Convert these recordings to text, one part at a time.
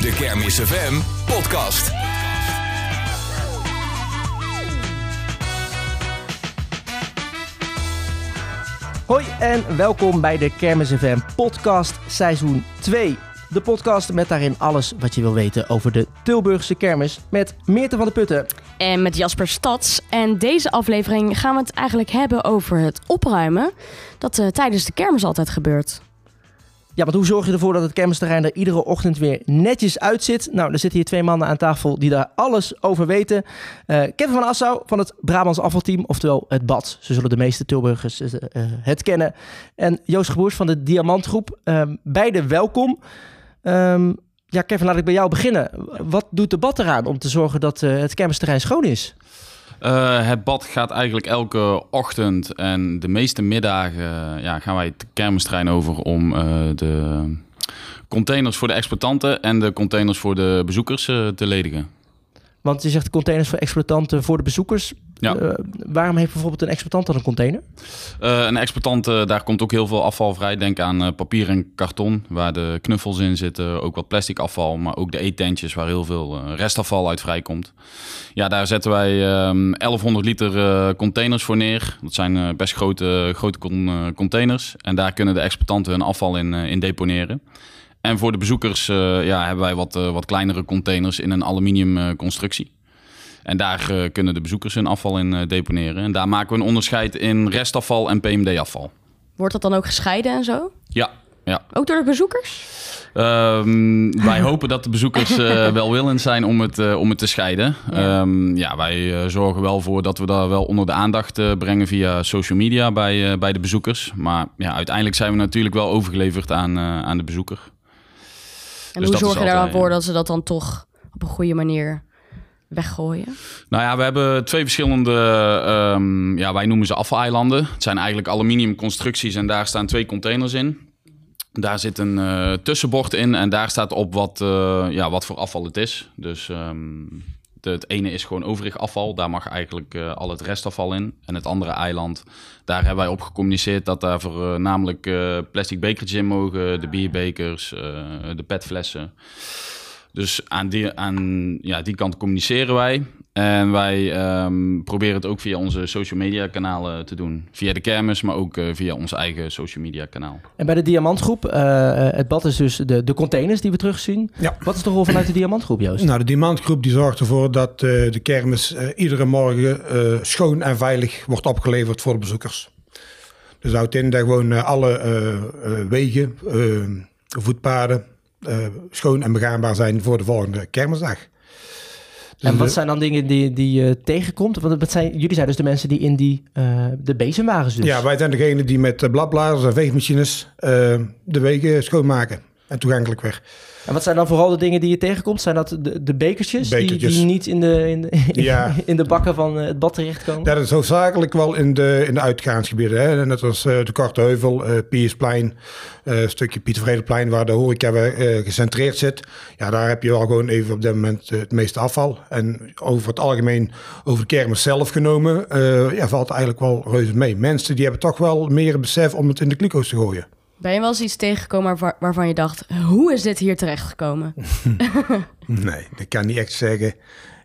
De Kermis FM podcast. Hoi en welkom bij de Kermis FM podcast seizoen 2. De podcast met daarin alles wat je wil weten over de Tilburgse kermis met Meerte van de Putten. En met Jasper Stads. En deze aflevering gaan we het eigenlijk hebben over het opruimen dat eh, tijdens de kermis altijd gebeurt. Ja, hoe zorg je ervoor dat het kermisterrein er iedere ochtend weer netjes uitzit? Nou, er zitten hier twee mannen aan tafel die daar alles over weten. Eh, Kevin van Assau van het Brabants afvalteam, oftewel het BAD. Ze zullen de meeste Tilburgers eh, eh, het kennen. En Joost Geboers van de Diamantgroep. Ehm, beide welkom. Ehm, ja, Kevin, laat ik bij jou beginnen. Wat doet de BAD eraan om te zorgen dat het kermisterrein schoon is? Eh, het bad gaat eigenlijk elke ochtend en de meeste middagen eh, ja, gaan wij het kermistrein over om eh, de containers voor de exploitanten en de containers voor de bezoekers te ledigen. Want je zegt containers voor exploitanten voor de bezoekers. Ja. Eh, waarom heeft bijvoorbeeld een exploitant dan een container? Eh, een exploitant, eh, daar komt ook heel veel afval vrij. Denk aan papier en karton, waar de knuffels in zitten. Ook wat plastic afval, maar ook de eetentjes, waar heel veel restafval uit vrijkomt. Ja, daar zetten wij ehm 1100 liter eh, containers voor neer. Dat zijn best grote, grote con- containers. En daar kunnen de exploitanten hun afval in, in deponeren. En voor de bezoekers eh, ja, hebben wij wat, eh, wat kleinere containers in een aluminium eh, constructie. En daar kunnen de bezoekers hun afval in deponeren. En daar maken we een onderscheid in restafval en PMD-afval. Wordt dat dan ook gescheiden en zo? Ja, ja. Ook door de bezoekers? Ehm, wij hopen dat de bezoekers eh, welwillend zijn om het, om het te scheiden. Ja. Ja wij zorgen wel voor dat we daar wel onder de aandacht brengen via social media bij, bij de bezoekers. Maar ja, uiteindelijk zijn we natuurlijk wel overgeleverd aan, aan de bezoeker. En Dus hoe zorg je er dan altijd, voor dat ze dat dan toch op een goede manier weggooien? Nou ja, we hebben twee verschillende, ehm, ja, wij noemen ze afvaleilanden. Het zijn eigenlijk aluminium constructies en daar staan twee containers in. Daar zit een eh, tussenbord in en daar staat op wat, eh, ja, wat voor afval het is. Dus ehm, het ene is gewoon overig afval, daar mag eigenlijk eh, al het restafval in. En het andere eiland, daar hebben wij op gecommuniceerd dat daar voor, eh, namelijk eh, plastic bekertjes in mogen, de bierbekers, de petflessen. Dus aan die, aan, ja, die kant communiceren wij. En wij ehm, proberen het ook via onze social media kanalen te doen. Via de kermis, maar ook eh, via ons eigen social media kanaal. En bij de Diamantgroep, eh, eh, het bad is dus de, de containers die we terugzien. Ja. Wat is de rol vanuit de Diamantgroep, Joost? Nou, de Diamantgroep die zorgt ervoor dat eh, de kermis eh, iedere morgen eh, schoon en veilig wordt opgeleverd voor de bezoekers. Dus houdt in dat gewoon alle eh, eh, wegen, voetpaden eh, schoon en begaanbaar zijn voor de volgende kermisdag. Dus en wat de- zijn dan dingen die, die je tegenkomt? Want het zijn, jullie zijn dus de mensen die in die, eh, de bezemwagens dus. Ja, wij zijn degene die met bladblazers en veegmachines eh, de wegen schoonmaken en toegankelijk weer. En wat zijn dan vooral de dingen die je tegenkomt? Zijn dat de, de bekertjes, Die, Bekertjes. die niet in de, in, de, Ja. in de bakken van eh, het bad terechtkomen? Dat is hoofdzakelijk wel in de, in de uitgaansgebieden. Hè? Net als eh, de Korte Heuvel, eh Piersplein, stukje Pieter Vredeplein waar de horeca weer, eh, gecentreerd zit. Ja, daar heb je wel gewoon even op dit moment het meeste afval. En over het algemeen, over de kermis zelf genomen, ja, valt eigenlijk wel reuze mee. Mensen die hebben toch wel meer besef om het in de kliko's te gooien. Ben je wel eens iets tegengekomen waar- waarvan je dacht... hoe is dit hier terechtgekomen? Nee, ik kan niet echt zeggen.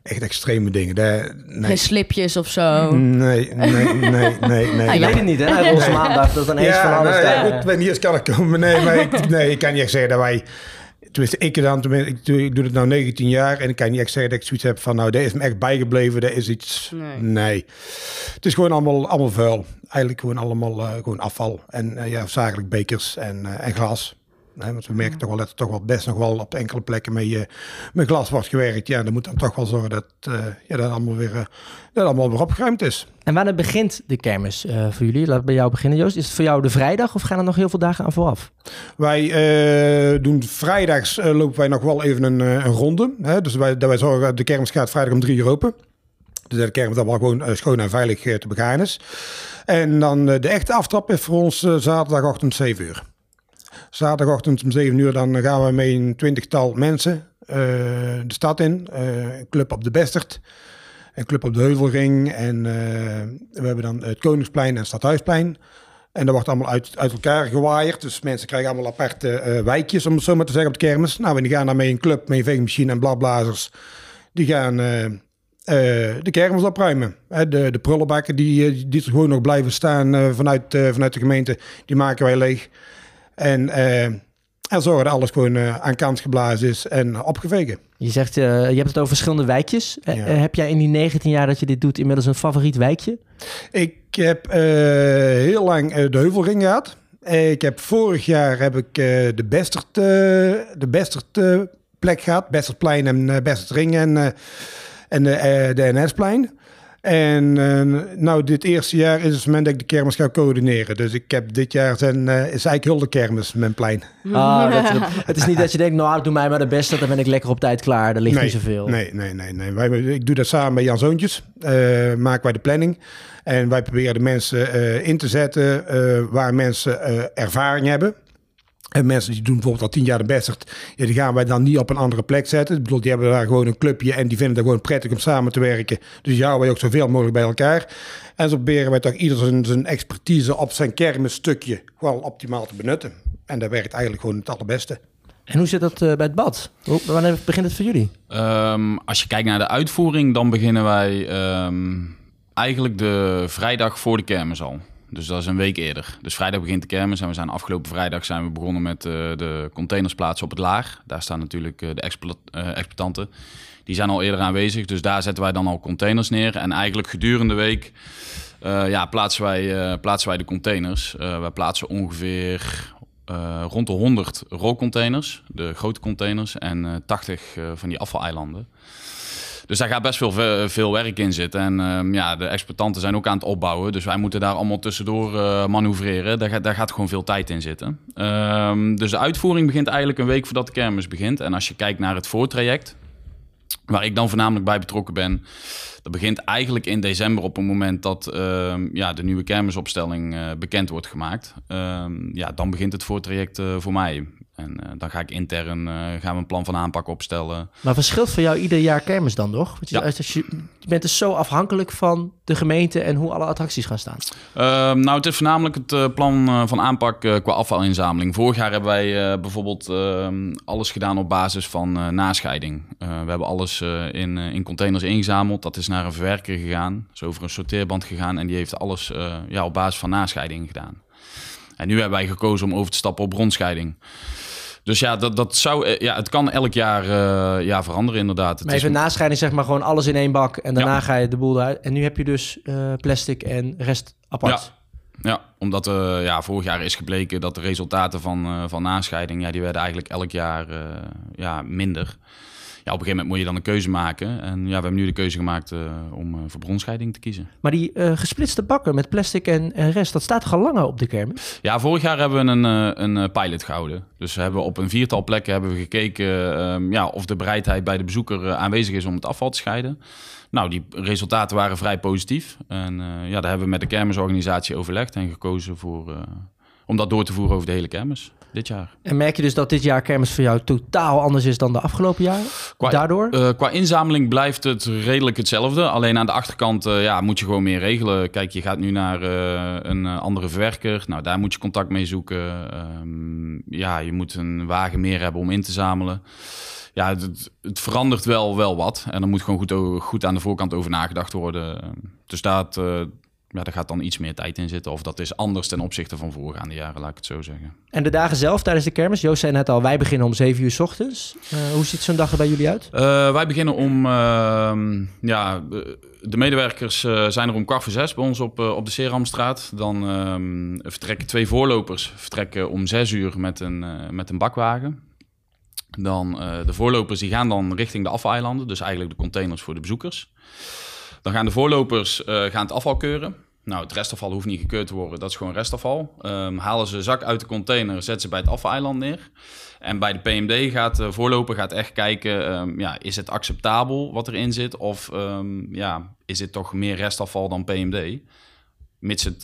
Echt extreme dingen. Daar- Geen nee. slipjes of zo? Nee, nee, nee, nee, nee. Ah, ja. weet het niet, hè? Hij roze maandag, dat dan eens van alles nee, daar... ja, wanneer eens kan ik komen. Nee, maar ik, nee, ik kan niet echt zeggen dat wij... Tenminste, ik dan, tenminste, ik, doe, ik doe het nu 19 jaar en ik kan niet echt zeggen dat ik zoiets heb van, nou, dat is me echt bijgebleven, dat is iets... Nee. Nee. Het is gewoon allemaal, allemaal vuil. Eigenlijk gewoon allemaal eh, gewoon afval. En eh, ja, zakelijk bekers en, eh, en glas. Nee, want we merken toch wel dat er toch wel best nog wel op enkele plekken met, glas wordt gewerkt. Ja, dan moet dan toch wel zorgen dat eh, ja, dat allemaal weer, eh, dat allemaal weer opgeruimd is. En wanneer begint de kermis eh, voor jullie? Laat ik bij jou beginnen, Joost. Is het voor jou de vrijdag of gaan er nog heel veel dagen aan vooraf? Wij doen vrijdags lopen wij nog wel even een, een ronde. Hè? Dus wij, dat wij zorgen dat de kermis gaat vrijdag om drie uur open. Dus dat de kermis dan wel gewoon schoon en veilig te begaan is. En dan de echte aftrap is voor ons zaterdagochtend 7 uur. Zaterdagochtend om 7 uur dan gaan we met een twintigtal mensen eh, de stad in. Eh, een club op de Bestert. Een club op de Heuvelring. En eh, we hebben dan het Koningsplein en het Stadhuisplein. En dat wordt allemaal uit, uit elkaar gewaaid. Dus mensen krijgen allemaal aparte wijkjes, om het zo maar te zeggen, op de kermis. Nou, en die gaan dan met een club, met een veegmachine en bladblazers. Die gaan de kermis opruimen. De, de prullenbakken die, die er gewoon nog blijven staan vanuit, vanuit de gemeente, die maken wij leeg. En, eh, en zorgen dat alles gewoon eh, aan kant geblazen is en opgevegen. Je zegt, eh, je hebt het over verschillende wijkjes. Ja. heb jij in die 19 jaar dat je dit doet inmiddels een favoriet wijkje? Ik heb heel lang de Heuvelring gehad. Eh, ik heb vorig jaar heb ik de Bestert, eh, de Bestert plek gehad. Bestertplein en Bestertring en, en de NS-plein. En eh, nou, dit eerste jaar is het moment dat ik de kermis ga coördineren. Dus ik heb dit jaar zijn, eh, is eigenlijk heel de kermis, mijn plein. Ah, dat, het is niet dat je denkt, nou, doe mij maar de beste, dan ben ik lekker op tijd klaar. Er ligt niet zoveel. Nee, nee, nee. nee. Wij, ik doe dat samen met Jan Zoontjes. Eh, maken wij de planning. En wij proberen de mensen in te zetten waar mensen ervaring hebben. En mensen die doen bijvoorbeeld al tien jaar de Bessert, ja, die gaan wij dan niet op een andere plek zetten. Ik bedoel, die hebben daar gewoon een clubje en die vinden het gewoon prettig om samen te werken. Dus die houden wij ook zoveel mogelijk bij elkaar. En zo proberen wij toch ieder zijn, zijn expertise op zijn kermisstukje gewoon optimaal te benutten. En dat werkt eigenlijk gewoon het allerbeste. En hoe zit dat eh, bij het bad? Hoe, wanneer begint het voor jullie? Ehm, als je kijkt naar de uitvoering, dan beginnen wij ehm, eigenlijk de vrijdag voor de kermis al. Dus dat is een week eerder. Dus vrijdag begint de kermis en we zijn afgelopen vrijdag zijn we begonnen met eh, de containersplaatsen op het laag. Daar staan natuurlijk eh, de eh, exploitanten. Die zijn al eerder aanwezig, dus daar zetten wij dan al containers neer. En eigenlijk gedurende de week ja, plaatsen, wij, plaatsen wij de containers. Wij plaatsen ongeveer rond de 100 rolcontainers, de grote containers, en eh 80 eh, van die afvaleilanden. Dus daar gaat best veel, ve- veel werk in zitten. En ehm, ja, de exploitanten zijn ook aan het opbouwen. Dus wij moeten daar allemaal tussendoor eh, manoeuvreren. Daar, gaat- daar gaat gewoon veel tijd in zitten. Ehm, dus de uitvoering begint eigenlijk een week voordat de kermis begint. En als je kijkt naar het voortraject, waar ik dan voornamelijk bij betrokken ben. Dat begint eigenlijk in december op het moment dat ehm, ja, de nieuwe kermisopstelling eh, bekend wordt gemaakt. Ja, dan begint het voortraject eh, voor mij. En eh, dan ga ik intern eh, gaan we een plan van aanpak opstellen. Maar verschilt voor jou ieder jaar kermis dan, toch? Want je, Ja. als je, je bent dus zo afhankelijk van de gemeente en hoe alle attracties gaan staan. Ehm, nou, het is voornamelijk het eh, plan van aanpak qua afvalinzameling. Vorig jaar hebben wij bijvoorbeeld ehm, alles gedaan op basis van nascheiding. We hebben alles in, in containers ingezameld. Dat is naar een verwerker gegaan, is over een sorteerband gegaan en die heeft alles ja, op basis van nascheiding gedaan. En nu hebben wij gekozen om over te stappen op bronscheiding. Dus ja, dat, dat zou, eh, ja, het kan elk jaar eh, ja, veranderen inderdaad. Het Maar is- even nascheiding, zeg maar gewoon alles in één bak en daarna Ja. ga je de boel eruit. En nu heb je dus eh, plastic en rest apart. Ja, omdat eh, ja, vorig jaar is gebleken dat de resultaten van, van nascheiding, ja, die werden eigenlijk elk jaar ja, minder. Ja, op een gegeven moment moet je dan een keuze maken. En ja, we hebben nu de keuze gemaakt eh, om eh, voor bronscheiding te kiezen. Maar die eh, gesplitste bakken met plastic en, en rest, dat staat toch al langer op de kermis? Ja, vorig jaar hebben we een, een pilot gehouden. Dus we hebben op een viertal plekken hebben we gekeken ehm, ja, of de bereidheid bij de bezoeker aanwezig is om het afval te scheiden. Nou, die resultaten waren vrij positief. En ja, daar hebben we met de kermisorganisatie overlegd en gekozen voor, om dat door te voeren over de hele kermis dit jaar. En merk je dus dat dit jaar kermis voor jou totaal anders is dan de afgelopen jaren? Qua, Daardoor? eh, qua inzameling blijft het redelijk hetzelfde. Alleen aan de achterkant eh, ja, moet je gewoon meer regelen. Kijk, je gaat nu naar eh, een andere verwerker. Nou, daar moet je contact mee zoeken. Ehm, ja, je moet een wagen meer hebben om in te zamelen. Ja, het, het- verandert wel, wel wat. En er moet gewoon goed, goed aan de voorkant over nagedacht worden. Dus dat, ja, daar gaat dan iets meer tijd in zitten. Of dat is anders ten opzichte van voorgaande jaren, laat ik het zo zeggen. En de dagen zelf tijdens de kermis? Joost zei net al, wij beginnen om 7 uur 's ochtends. Eh, hoe ziet zo'n dag er bij jullie uit? Eh, wij beginnen om, ehm, ja, de, de medewerkers eh, zijn er om kwart voor zes bij ons op, eh, op de Seramstraat. Dan ehm, vertrekken twee voorlopers vertrekken om zes uur met een, eh, met een bakwagen. Dan eh, de voorlopers die gaan dan richting de afvaleilanden, dus eigenlijk de containers voor de bezoekers. Dan gaan de voorlopers eh, gaan het afval keuren. Nou, het restafval hoeft niet gekeurd te worden, dat is gewoon restafval. Ehm, halen ze zak uit de container, zetten ze bij het afvaleiland neer. En bij de PMD gaat de voorloper gaat echt kijken, ehm, ja, is het acceptabel wat erin zit? Of ehm, ja, is dit toch meer restafval dan PMD? Mits het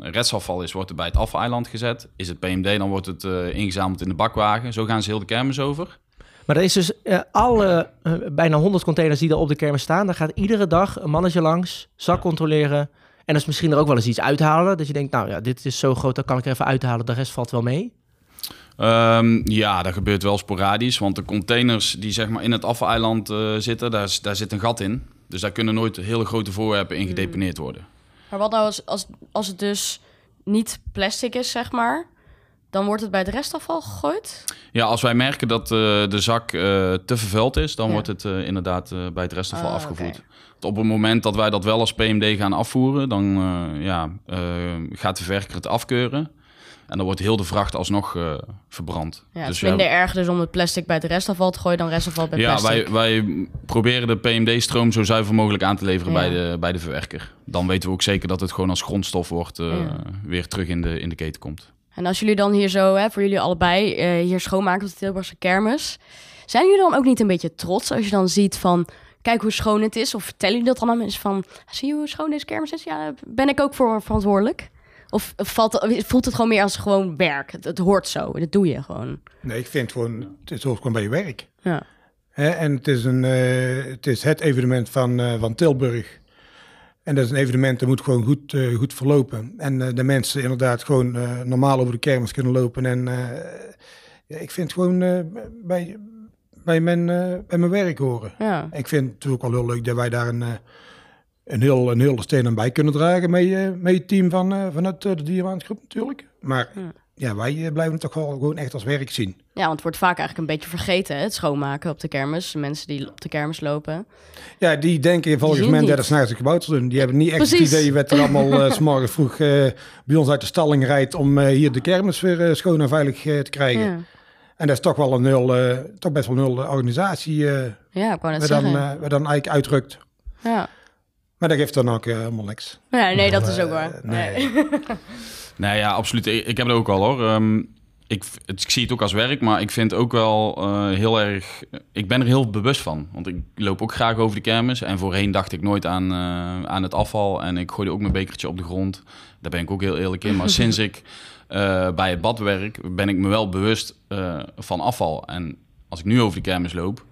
restafval is, wordt het bij het afvaleiland gezet. Is het PMD, dan wordt het eh, ingezameld in de bakwagen. Zo gaan ze heel de kermis over. Maar er is dus eh, alle eh, bijna 100 containers die er op de kermis staan. Daar gaat iedere dag een mannetje langs, zak controleren En als misschien er ook wel eens iets uithalen. Dat je denkt, nou ja, dit is zo groot, dat kan ik er even uithalen. De rest valt wel mee. Ehm, ja, dat gebeurt wel sporadisch. Want de containers die zeg maar in het afvaleiland eh, zitten, daar, is- daar zit een gat in. Dus daar kunnen nooit hele grote voorwerpen in gedeponeerd worden. Maar wat nou als, als, als het dus niet plastic is, zeg maar, dan wordt het bij het restafval gegooid? Ja, als wij merken dat eh, de zak eh, te vervuild is, dan Ja. wordt het eh, inderdaad eh, bij het restafval Ah, afgevoerd. oké. Op het moment dat wij dat wel als PMD gaan afvoeren, dan eh, ja, eh, gaat de verwerker het afkeuren. En dan wordt heel de vracht alsnog eh, verbrand. Ja, het is ja, minder erg dus om het plastic bij het restafval te gooien dan restafval bij ja, plastic. wij, wij proberen de PMD-stroom zo zuiver mogelijk aan te leveren Ja. bij, de, bij de verwerker. Dan weten we ook zeker dat het gewoon als grondstof wordt, Ja. weer terug in de, in de keten komt. En als jullie dan hier zo, hè, voor jullie allebei, hier schoonmaken op de Tilburgse kermis. Zijn jullie dan ook niet een beetje trots als je dan ziet van... Kijk hoe schoon het is. Of vertellen jullie dat dan aan mensen van... Zie je hoe schoon deze kermis is? Ja, ben ik ook voor verantwoordelijk. Of valt, voelt het gewoon meer als gewoon werk? Het, het hoort zo. Dat doe je gewoon. Nee, ik vind gewoon, het hoort gewoon bij je werk. Ja. En het is, een, eh, het is het evenement van, eh, van Tilburg. En dat is een evenement dat moet gewoon goed, eh, goed verlopen. En de mensen inderdaad gewoon normaal over de kermis kunnen lopen. En ja, ik vind het gewoon bij, bij, mijn, eh, bij mijn werk horen. ja. Ik vind het natuurlijk wel heel leuk dat wij daar een, eh, een, heel, een hele steen aan bij kunnen dragen met, je met het team van, eh, vanuit eh, de Dierenwaansgroep natuurlijk. Maar Ja. ja, wij eh, blijven het toch wel gewoon echt als werk zien. Ja, want het wordt vaak eigenlijk een beetje vergeten, hè, het schoonmaken op de kermis. Mensen die op de kermis lopen. Ja, die denken volgens mij dat het s'nachts gebouwd te doen. Die hebben niet echt Precies. het idee wat er allemaal eh, s morgens vroeg eh, bij ons uit de stalling rijdt om eh, hier de kermis weer eh, schoon en veilig eh, te krijgen. Ja, En dat is toch wel een heel, eh, toch best wel een heel organisatie eh ja ik wou net waar, dan, eh, waar dan eigenlijk uitrukt. ja. Maar dat geeft dan ook eh, helemaal niks. ja, nee, dat is ook waar. Eh, nee. Nee. Nee, ja, absoluut. Ik, ik heb het ook al hoor. Ehm, ik, het- ik zie het ook als werk, maar ik vind ook wel eh, heel erg... Ik ben er heel bewust van. Want ik loop ook graag over de kermis. En voorheen dacht ik nooit aan, eh, aan het afval. En ik gooide ook mijn bekertje op de grond. Daar ben ik ook heel eerlijk in. Maar sinds ik eh, bij het bad werk, ben ik me wel bewust van afval. En als ik nu over de kermis loop...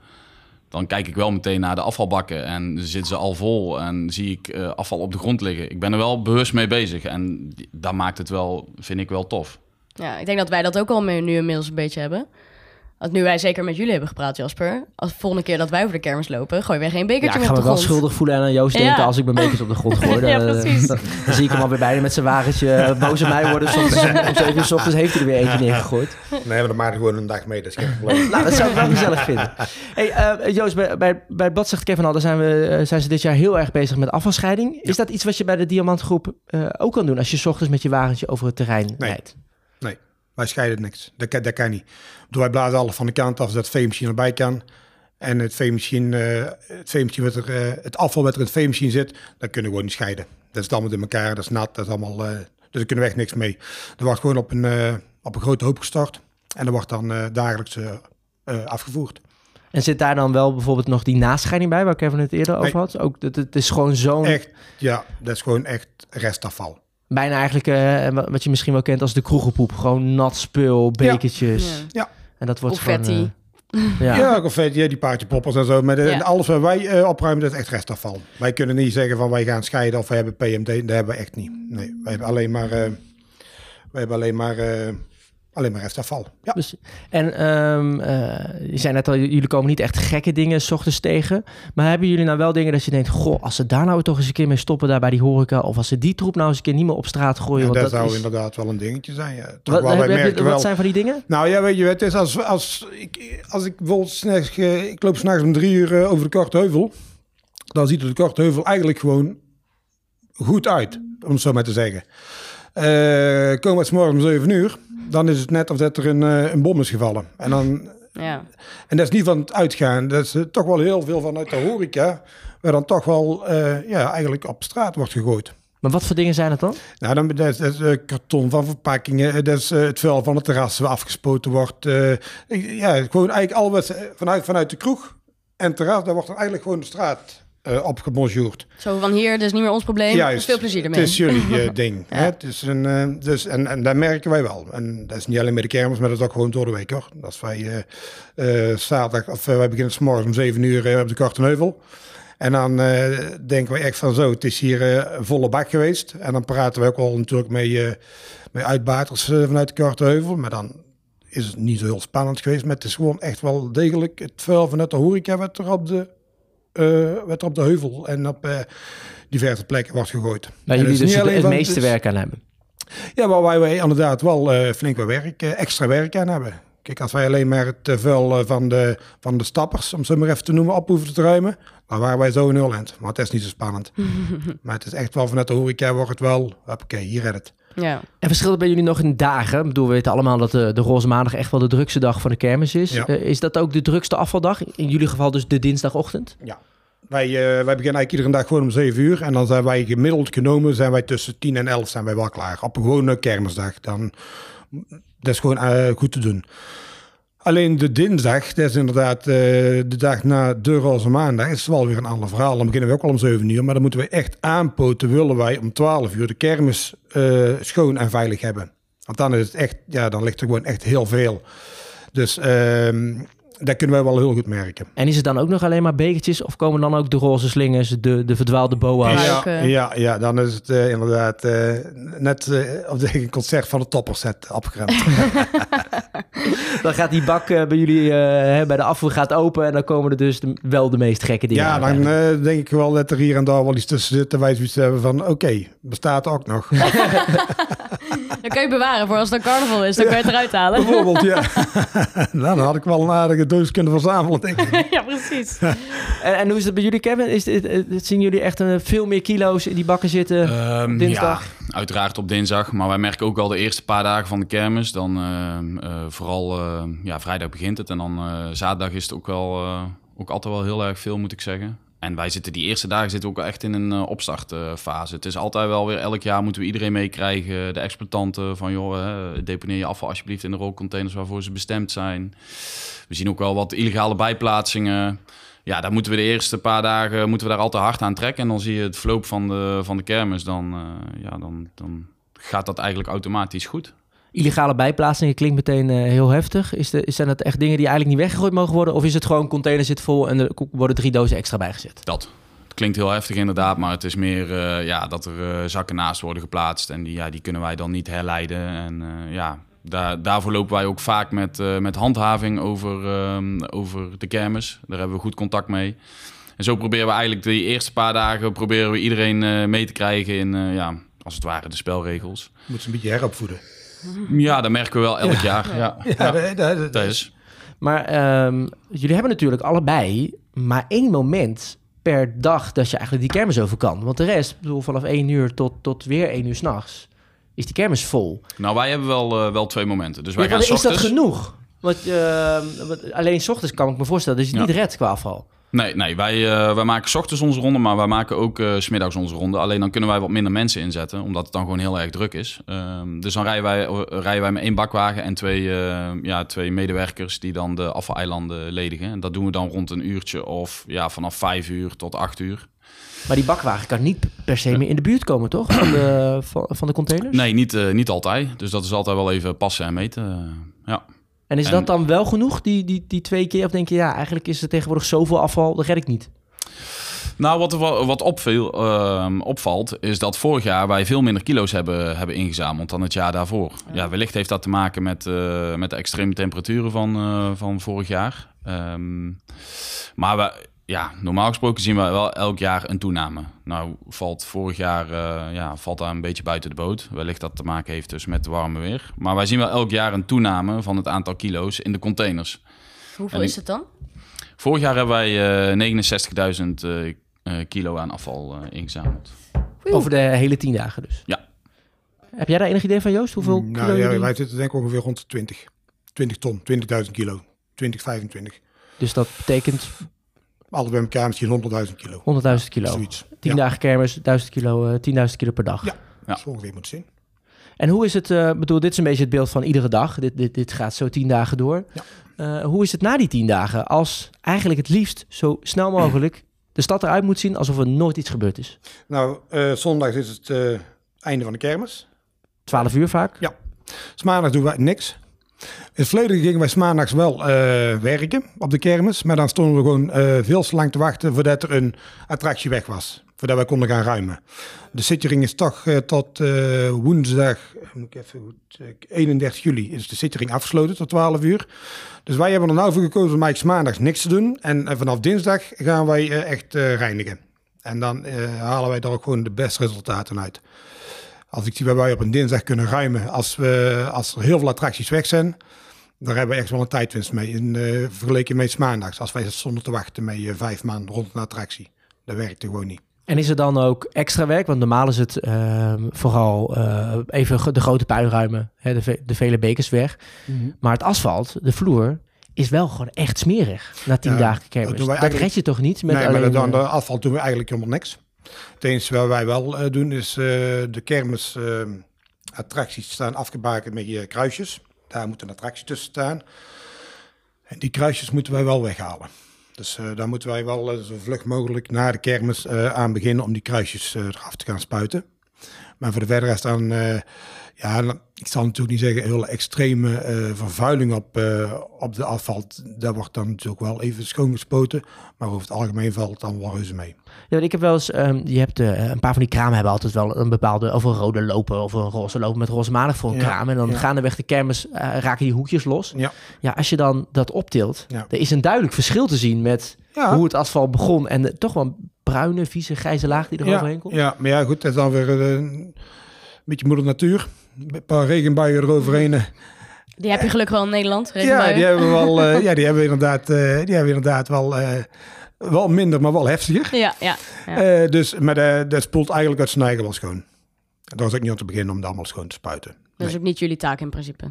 Dan kijk ik wel meteen naar de afvalbakken en zitten ze al vol en zie ik afval op de grond liggen. Ik ben er wel bewust mee bezig en dat maakt het wel, vind ik wel tof. Ja, ik denk dat wij dat ook al nu inmiddels een beetje hebben. Want nu wij zeker met jullie hebben gepraat, Jasper. Als de volgende keer dat wij over de kermis lopen, gooi weer geen Ja, bekertje ik meer ga op me de wel grond. schuldig voelen en aan Joost denken Ja. als ik mijn bekers op de grond gooi. Dan, Ja, eh, precies. dan, dan zie ik hem alweer bijna met zijn wagentje eh, boos op mij worden. Soms om 7 uur 's ochtends heeft hij er weer eentje neergegooid. Nee, maar dan maak je gewoon een dag mee. Dat is geen probleem. Nou, dat zou ik wel gezellig vinden. Hey, eh, Joost, bij, bij, bij Bad zegt Kevin al, daar zijn, we, zijn ze dit jaar heel erg bezig met afvalscheiding. Is dat iets wat je bij de Diamantgroep eh, ook kan doen als je 's ochtends met je wagentje over het terrein Nee. rijdt? Wij scheiden niks. Dat, kan- dat kan niet. Ik bedoel, wij blazen alles van de kant af, zodat het veemachine erbij kan. En het veemachine, eh, het, veemachine wat er, eh, het afval wat er in het veemachine zit, dat kunnen we gewoon niet scheiden. Dat is allemaal in elkaar, dat is nat, dat is allemaal, eh, dus daar kunnen we echt niks mee. Er wordt gewoon op een, eh, op een grote hoop gestort en er wordt dan dagelijks afgevoerd. En zit daar dan wel bijvoorbeeld nog die nascheiding bij, waar Kevin het eerder over had? Ook, het, het is gewoon zo'n, Echt, ja, dat is gewoon echt restafval. Bijna eigenlijk, eh, wat je misschien wel kent als de kroegenpoep. Gewoon nat spul, bekertjes. Ja. Ja. En dat wordt Confetti. gewoon... eh, ja. Ja, confetti, ja, die paardjepoppers en zo. Maar de- Ja. alles wat wij eh, opruimen, dat is echt restafval. Wij kunnen niet zeggen van wij gaan scheiden of we hebben PMD. Dat hebben we echt niet. Nee, wij hebben alleen maar, eh, wij hebben alleen maar, eh, alleen maar restafval. Ja. Dus, en ehm, eh, je zei net al, jullie komen niet echt gekke dingen s ochtends tegen. Maar hebben jullie nou wel dingen dat je denkt... Goh, als ze daar nou toch eens een keer mee stoppen daar bij die horeca... of als ze die troep nou eens een keer niet meer op straat gooien... Ja, want dat, dat zou is, inderdaad wel een dingetje zijn. Ja. Toch wat, wel, heb- je- merken wat wel. zijn van die dingen? Nou ja, weet je, het is als, als, ik, als ik s'nachts, eh, ik loop s'nachts om drie uur eh, over de Korte Heuvel, dan ziet de Korte Heuvel eigenlijk gewoon goed uit, om het zo maar te zeggen. Komen we 's morgens om zeven uur, dan is het net of dat er een, eh, een bom is gevallen. En, dan, Ja. en dat is niet van het uitgaan, dat is eh, toch wel heel veel vanuit de horeca, waar dan toch wel eh, ja, eigenlijk op straat wordt gegooid. Maar wat voor dingen zijn het dan? Nou, dan, dat is, dat is eh, karton van verpakkingen. Dat is eh, het vuil van het terras waar afgespoten wordt. eh, ja, gewoon eigenlijk al wat vanuit, vanuit de kroeg en het terras, daar wordt er eigenlijk gewoon de straat eh opgebonjourd. Zo van hier, is niet meer ons probleem. Juist. Veel plezier ermee. Het is jullie eh, ding. Ja. Hè? Het is een, eh, dus, en, en dat merken wij wel. En dat is niet alleen met de kermis, maar dat is ook gewoon door de week hoor. Als wij zaterdag, of wij beginnen s morgens om 7 uur op de Kortenheuvel. En dan denken we echt van zo, het is hier volle bak geweest. En dan praten we ook al natuurlijk mee, met uitbaters vanuit de Kartenheuvel. Maar dan is het niet zo heel spannend geweest. Maar het is gewoon echt wel degelijk het vuil vanuit de horeca wat er op de, eh, er op de heuvel en op eh, diverse plekken wordt gegooid. Waar En jullie dus het, het meeste het werk aan hebben. Ja, waar wij- wij inderdaad wel eh, flink wat werk, extra werk aan hebben. Kijk, als wij alleen maar het vuil van, de, van de stappers, om zo maar even te noemen, op hoeven te ruimen, dan waren wij zo nul end. Maar het is niet zo spannend. maar het is echt wel vanuit de horeca wordt het wel, oké, hier red het. Ja. En verschilt het bij jullie nog in dagen? Ik bedoel, we weten allemaal dat de, de Roze Maandag echt wel de drukste dag van de kermis is. Ja. Eh, is dat ook de drukste afvaldag? In jullie geval dus de dinsdagochtend? Ja. Wij, eh, wij beginnen eigenlijk iedere dag gewoon om 7 uur. En dan zijn wij gemiddeld genomen, zijn wij tussen 10 en 11 zijn wij wel klaar. Op een gewone kermisdag. Dan, dat is gewoon eh, goed te doen. Alleen de dinsdag, dat is inderdaad eh, de dag na de roze maandag, is wel weer een ander verhaal. Dan beginnen we ook al om 7 uur. Maar dan moeten we echt aanpoten, willen wij om 12 uur de kermis eh, schoon en veilig hebben. Want dan is het echt, ja, dan ligt er gewoon echt heel veel. Dus ehm dat kunnen wij wel heel goed merken. En is het dan ook nog alleen maar bekertjes? Of komen dan ook de roze slingers, de, de verdwaalde boa's? Ja. Ja, ja, dan is het eh, inderdaad eh, net eh, op de concert van de topperset opgeremd. Dan gaat die bak eh, bij jullie eh, hè, bij de afvoer gaat open. En dan komen er dus de- wel de meest gekke dingen ja, dan eh, denk ik wel dat er hier en daar wel iets tussen zit. En wij zoiets hebben van, oké, bestaat ook nog. Dan kun je bewaren voor als het een carnaval is. Dan kun je het eruit halen. Bijvoorbeeld, ja. nou, dan had ik wel een aardige doos kunnen verzamelen, denk ik. ja, precies. En, en hoe is het bij jullie, Kevin? Is het- zien jullie echt eh, veel meer kilo's in die bakken zitten? Ehm, dinsdag? Ja, uiteraard op dinsdag. Maar wij merken ook al de eerste paar dagen van de kermis. Dan ehm, eh, vooral eh, ja, vrijdag begint het. En dan eh, zaterdag is het ook, wel, eh, ook altijd wel heel erg veel, moet ik zeggen. En wij zitten die eerste dagen zitten ook echt in een eh, opstartfase. Het is altijd wel weer, elk jaar moeten we iedereen meekrijgen. De exploitanten van, joh, deponeer je afval alsjeblieft in de rookcontainers waarvoor ze bestemd zijn. We zien ook wel wat illegale bijplaatsingen. Ja, daar moeten we de eerste paar dagen moeten we daar altijd hard aan trekken. En dan zie je het verloop van de, van de kermis. Dan, eh, ja, dan, dan gaat dat eigenlijk automatisch goed. Illegale bijplaatsingen klinkt meteen eh, heel heftig. Is de, zijn dat echt dingen die eigenlijk niet weggegooid mogen worden? Of is het gewoon container zit vol en er worden drie dozen extra bijgezet? Dat. Het klinkt heel heftig inderdaad, maar het is meer eh, ja, dat er eh, zakken naast worden geplaatst. En die, ja, die kunnen wij dan niet herleiden. En eh, ja, daar, daarvoor lopen wij ook vaak met, eh, met handhaving over, ehm, over de kermis. Daar hebben we goed contact mee. En zo proberen we eigenlijk de eerste paar dagen proberen we iedereen eh, mee te krijgen in, eh, ja, als het ware, de spelregels. Moet ze een beetje heropvoeden. Ja, dat merken we wel elk jaar. Ja, Ja, dat, dat- dat- dat is. Maar ehm, jullie hebben natuurlijk allebei maar één moment per dag dat je eigenlijk die kermis over kan. Want de rest, ik bedoel, vanaf één uur tot, tot weer één uur s'nachts, is die kermis vol. Nou, wij hebben wel, eh, wel twee momenten. Dus wij Ja, gaan maar is dat ochtends- genoeg? Want ehm, alleen s ochtends kan ik me voorstellen dat je het Ja. niet redt qua afval. Nee, nee wij, eh, wij maken 's ochtends onze ronde, maar wij maken ook eh, 's smiddags onze ronde. Alleen dan kunnen wij wat minder mensen inzetten, omdat het dan gewoon heel erg druk is. Ehm, dus dan rijden wij, eh, rijden wij met één bakwagen en twee, ja, twee medewerkers die dan de afvaleilanden ledigen. En dat doen we dan rond een uurtje of ja, vanaf vijf uur tot acht uur. Maar die bakwagen kan niet per se meer in de buurt komen, toch? Van de, van, van de containers? Nee, niet, niet altijd. Dus dat is altijd wel even passen en meten. ja. En is En- dat dan wel genoeg, die, die, die twee keer? Of denk je, ja, eigenlijk is er tegenwoordig zoveel afval, dat red ik niet. Nou, wat, wa- wat opviel, ehm, opvalt, is dat vorig jaar wij veel minder kilo's hebben, hebben ingezameld dan het jaar daarvoor. Ja, wellicht heeft dat te maken met, eh, met de extreme temperaturen van, eh, van vorig jaar. Ehm, maar we, ja, normaal gesproken zien we wel elk jaar een toename. Nou, valt vorig jaar eh, ja, valt daar een beetje buiten de boot. Wellicht dat te maken heeft dus met het warme weer. Maar wij zien wel elk jaar een toename van het aantal kilo's in de containers. Hoeveel En is het dan? Vorig jaar hebben wij eh 69.000 eh, kilo aan afval eh, ingezameld. Over de hele tien dagen dus. Ja. Heb jij daar enig idee van, Joost? Hoeveel kilo nou, ja, jullie- wij zitten denk ik ongeveer rond de 20. 20 ton, 20.000 kilo. 20, 25. Dus dat betekent Alles bij elkaar misschien 100.000 kilo. 100.000 kilo. Zoiets. 10 ja, dagen kermis, 1000 kilo, eh, 10.000 kilo per dag. Ja. Ja. zo ongeveer moet zien. En hoe is het, eh bedoel, dit is een beetje het beeld van iedere dag. Dit, dit, dit gaat zo 10 dagen door. Ja. Eh, hoe is het na die 10 dagen? Als eigenlijk het liefst zo snel mogelijk de stad eruit moet zien alsof er nooit iets gebeurd is. Nou, eh, zondag is het eh, einde van de kermis. 12 uur vaak. Ja. Dus maandag doen we niks. In het verleden gingen wij maandags wel eh, werken op de kermis. Maar dan stonden we gewoon eh, veel te lang te wachten voordat er een attractie weg was. Voordat wij konden gaan ruimen. De sittering is toch eh, tot woensdag, ik even goed, eh, 31 juli is de sittering afgesloten tot 12 uur. Dus wij hebben er nou voor gekozen om eigenlijk maandags niks te doen. En vanaf dinsdag gaan wij echt reinigen. En dan halen wij daar ook gewoon de beste resultaten uit. Als ik zie waar wij op een dinsdag kunnen ruimen, als, we, als er heel veel attracties weg zijn, daar hebben we echt wel een tijdwinst mee. In, eh, vergeleken met maandags, als wij zonder te wachten met eh, vijf maanden rond een attractie. Dat werkt gewoon niet. En is er dan ook extra werk? Want normaal is het ehm, vooral eh, even de grote puin ruimen, hè, de, ve- de vele bekers weg. Maar het asfalt, de vloer, is wel gewoon echt smerig na tien Ja, dagen dat kermis. Dat, eigenlijk- red je toch niet? Met nee, alleen, maar dan, de afval doen we eigenlijk helemaal niks. Het enige wat wij wel eh, doen is eh, de kermis eh, staan afgebakend met je kruisjes. Daar moet een attractie tussen staan. En die kruisjes moeten wij wel weghalen. Dus daar moeten wij wel zo vlug mogelijk na de kermis aan beginnen om die kruisjes eraf te gaan spuiten. Maar voor de verder dan, ja, ik zal natuurlijk niet zeggen hele extreme eh, vervuiling op, eh, op de asfalt. Dat wordt dan natuurlijk wel even schoongespoten. Maar over het algemeen valt het dan wel reuze mee. Ja, ik heb wel eens, ehm, je hebt eh, een paar van die kramen hebben altijd wel een bepaalde, of een rode lopen of een roze lopen met roze maandag voor een Ja, kraam. En dan ja. gaandeweg de kermis raken die hoekjes los. Ja. Ja, als je dan dat optilt, er is een duidelijk verschil te zien met hoe het asfalt begon en de, toch wel een bruine, vieze, grijze laag die er overheen komt. ja, maar ja, goed, dat is dan weer een beetje moeder natuur. Een paar regenbuien eroverheen. eh. Die heb je gelukkig wel in Nederland. Ja, die hebben we wel, eh, ja, die hebben we inderdaad, eh, die hebben we inderdaad wel, eh, wel minder, maar wel heftiger. Ja, ja. Ja. Eh, dus, maar dat, dat spoelt eigenlijk uit zijn eigen wel schoon. Daar was ik niet aan te beginnen om dat allemaal schoon te spuiten. Dat is ook niet jullie taak in principe.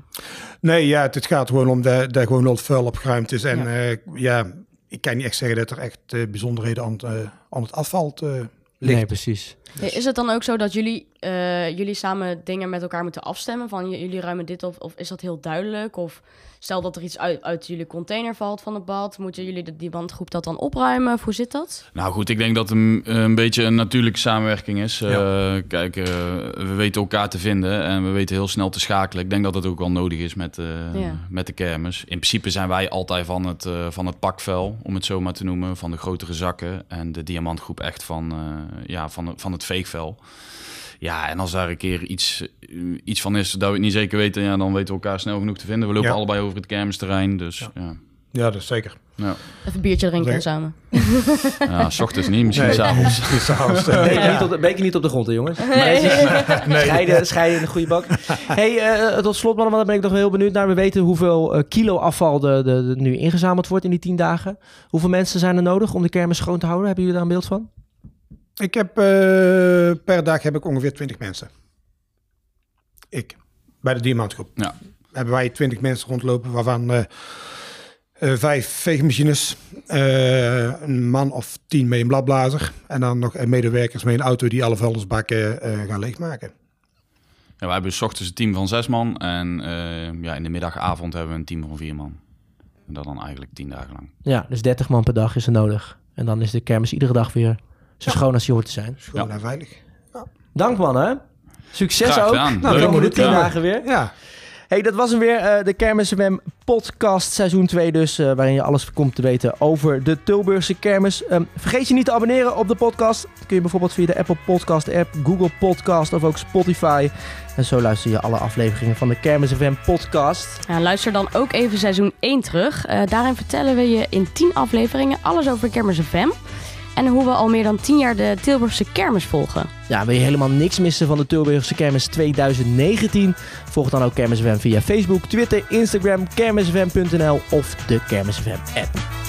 Nee, ja, het, het gaat gewoon om dat, dat gewoon al het vuil opgeruimd is. En Ja. ja. ja, ik kan niet echt zeggen dat er echt eh, bijzonderheden aan, het, aan het eh ligt. Nee, precies. Is het dan ook zo dat jullie, eh, jullie samen dingen met elkaar moeten afstemmen? Van jullie ruimen dit op, of is dat heel duidelijk? Of stel dat er iets uit, uit jullie container valt van het bad, moeten jullie de, die bandgroep dat dan opruimen? Of hoe zit dat? Nou goed, ik denk dat het een, een beetje een natuurlijke samenwerking is. Ja. Eh, kijk, eh, we weten elkaar te vinden en we weten heel snel te schakelen. Ik denk dat dat ook wel nodig is met, eh, Ja. met de kermis. In principe zijn wij altijd van het, eh, van het pakvel, om het zo maar te noemen. Van de grotere zakken en de diamantgroep echt van, eh, ja, van, van het veegvel. Ja, en als daar een keer iets, eh, iets van is dat we het niet zeker weten, ja, dan weten we elkaar snel genoeg te vinden. We lopen Ja. allebei over het kermisterrein, dus Ja. ja. Ja, dat is zeker. Ja, Even een biertje drinken Nee. samen. ja. s ochtends niet, misschien Nee. s'avonds. Beker, niet op de, beker niet op de grond, hè, jongens. Scheiden, scheiden in de goede bak. hey, eh, tot slot, mannen, want daar ben ik nog wel heel benieuwd naar. We weten hoeveel eh, kilo afval de, de, de- nu ingezameld wordt in die tien dagen. Hoeveel mensen zijn er nodig om de kermis schoon te houden? Hebben jullie daar een beeld van? Ik heb eh, per dag heb ik ongeveer 20 mensen. Ik. Bij de diamantgroep. Ja. Hebben wij 20 mensen rondlopen, waarvan eh, eh, vijf veegmachines, eh, een man of tien met een bladblazer. En dan nog medewerkers met een auto die alle vuilnisbakken eh, gaan leegmaken. Ja, wij hebben s ochtends een team van zes man en eh, ja, in de middagavond hebben we een team van vier man. En dat dan eigenlijk tien dagen lang. Ja, dus 30 man per dag is er nodig. En dan is de kermis iedere dag weer schoon als die hoort te zijn. Schoon Ja. en veilig. Dank mannen. Succes ook. Nou, de komende tien dagen weer. Ja, Hey, dat was hem weer, eh, de Kermis FM podcast seizoen 2 dus, eh, waarin je alles komt te weten over de Tilburgse kermis. Ehm, vergeet je niet te abonneren op de podcast. Dat kun je bijvoorbeeld via de Apple Podcast app, Google Podcast of ook Spotify. En zo luister je alle afleveringen van de Kermis FM podcast. Ja, luister dan ook even seizoen 1 terug. Eh, daarin vertellen we je in 10 afleveringen alles over Kermis FM. En hoe we al meer dan 10 jaar de Tilburgse kermis volgen. Ja, wil je helemaal niks missen van de Tilburgse Kermis 2019? Volg dan ook Kermis FM via Facebook, Twitter, Instagram, kermisfm.nl of de Kermis FM app.